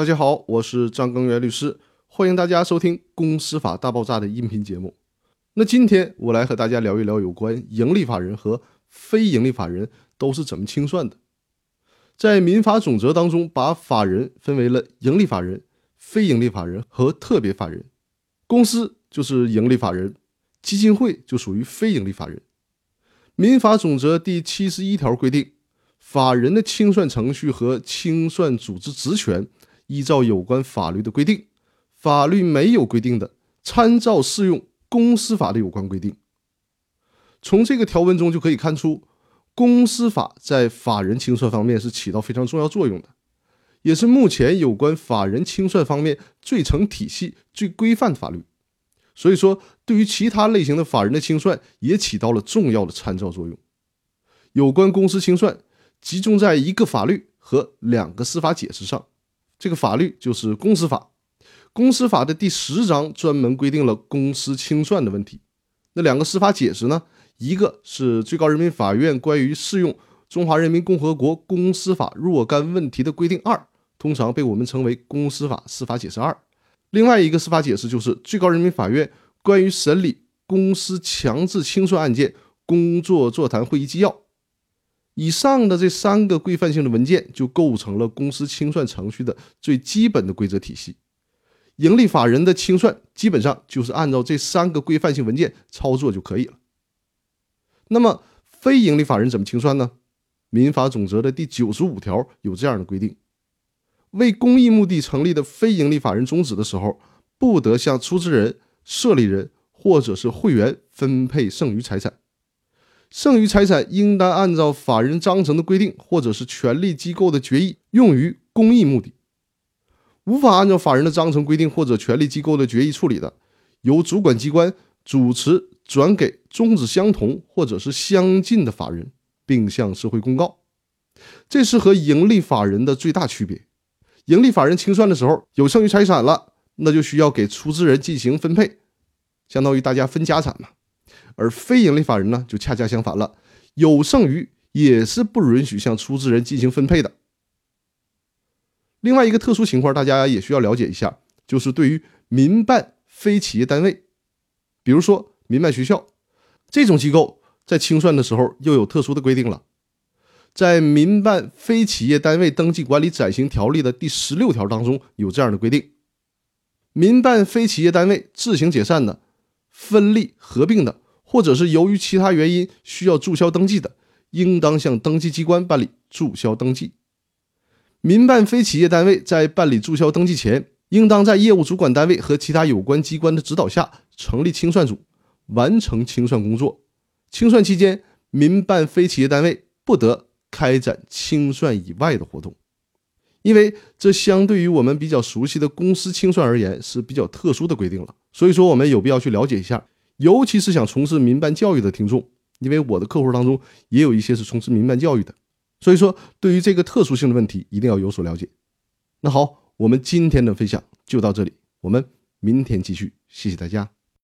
大家好，我是张根源律师，欢迎大家收听《公司法大爆炸》的音频节目。那今天我来和大家聊一聊有关盈利法人和非盈利法人都是怎么清算的。在民法总则当中，把法人分为了盈利法人、非盈利法人和特别法人。公司就是盈利法人，基金会就属于非盈利法人。民法总则第七十一条规定，法人的清算程序和清算组织职权。依照有关法律的规定，法律没有规定的，参照适用公司法的有关规定。从这个条文中就可以看出，公司法在法人清算方面是起到非常重要作用的，也是目前有关法人清算方面最成体系、最规范的法律。所以说，对于其他类型的法人的清算也起到了重要的参照作用。有关公司清算，集中在一个法律和两个司法解释上。这个法律就是公司法，公司法的第十章专门规定了公司清算的问题。那两个司法解释呢？一个是最高人民法院关于适用《中华人民共和国公司法》若干问题的规定二，通常被我们称为公司法司法解释二。另外一个司法解释就是最高人民法院关于审理公司强制清算案件工作座谈会议纪要。以上的这三个规范性的文件就构成了公司清算程序的最基本的规则体系。盈利法人的清算基本上就是按照这三个规范性文件操作就可以了。那么，非盈利法人怎么清算呢？民法总则的第九十五条有这样的规定：为公益目的成立的非盈利法人终止的时候，不得向出资人、设立人或者是会员分配剩余财产。剩余财产应当按照法人章程的规定，或者是权力机构的决议，用于公益目的。无法按照法人的章程规定或者权力机构的决议处理的，由主管机关主持转给宗旨相同或者是相近的法人，并向社会公告。这是和盈利法人的最大区别。盈利法人清算的时候有剩余财产了，那就需要给出资人进行分配，相当于大家分家产嘛。而非盈利法人呢，就恰恰相反了，有剩余也是不允许向出资人进行分配的。另外一个特殊情况，大家也需要了解一下，就是对于民办非企业单位，比如说民办学校这种机构，在清算的时候又有特殊的规定了。在《民办非企业单位登记管理暂行条例》的第十六条当中有这样的规定：民办非企业单位自行解散的、分立合并的。或者是由于其他原因需要注销登记的，应当向登记机关办理注销登记。民办非企业单位在办理注销登记前，应当在业务主管单位和其他有关机关的指导下成立清算组，完成清算工作。清算期间，民办非企业单位不得开展清算以外的活动，因为这相对于我们比较熟悉的公司清算而言是比较特殊的规定了。所以说，我们有必要去了解一下。尤其是想从事民办教育的听众，因为我的客户当中也有一些是从事民办教育的，所以说对于这个特殊性的问题一定要有所了解。那好，我们今天的分享就到这里，我们明天继续，谢谢大家。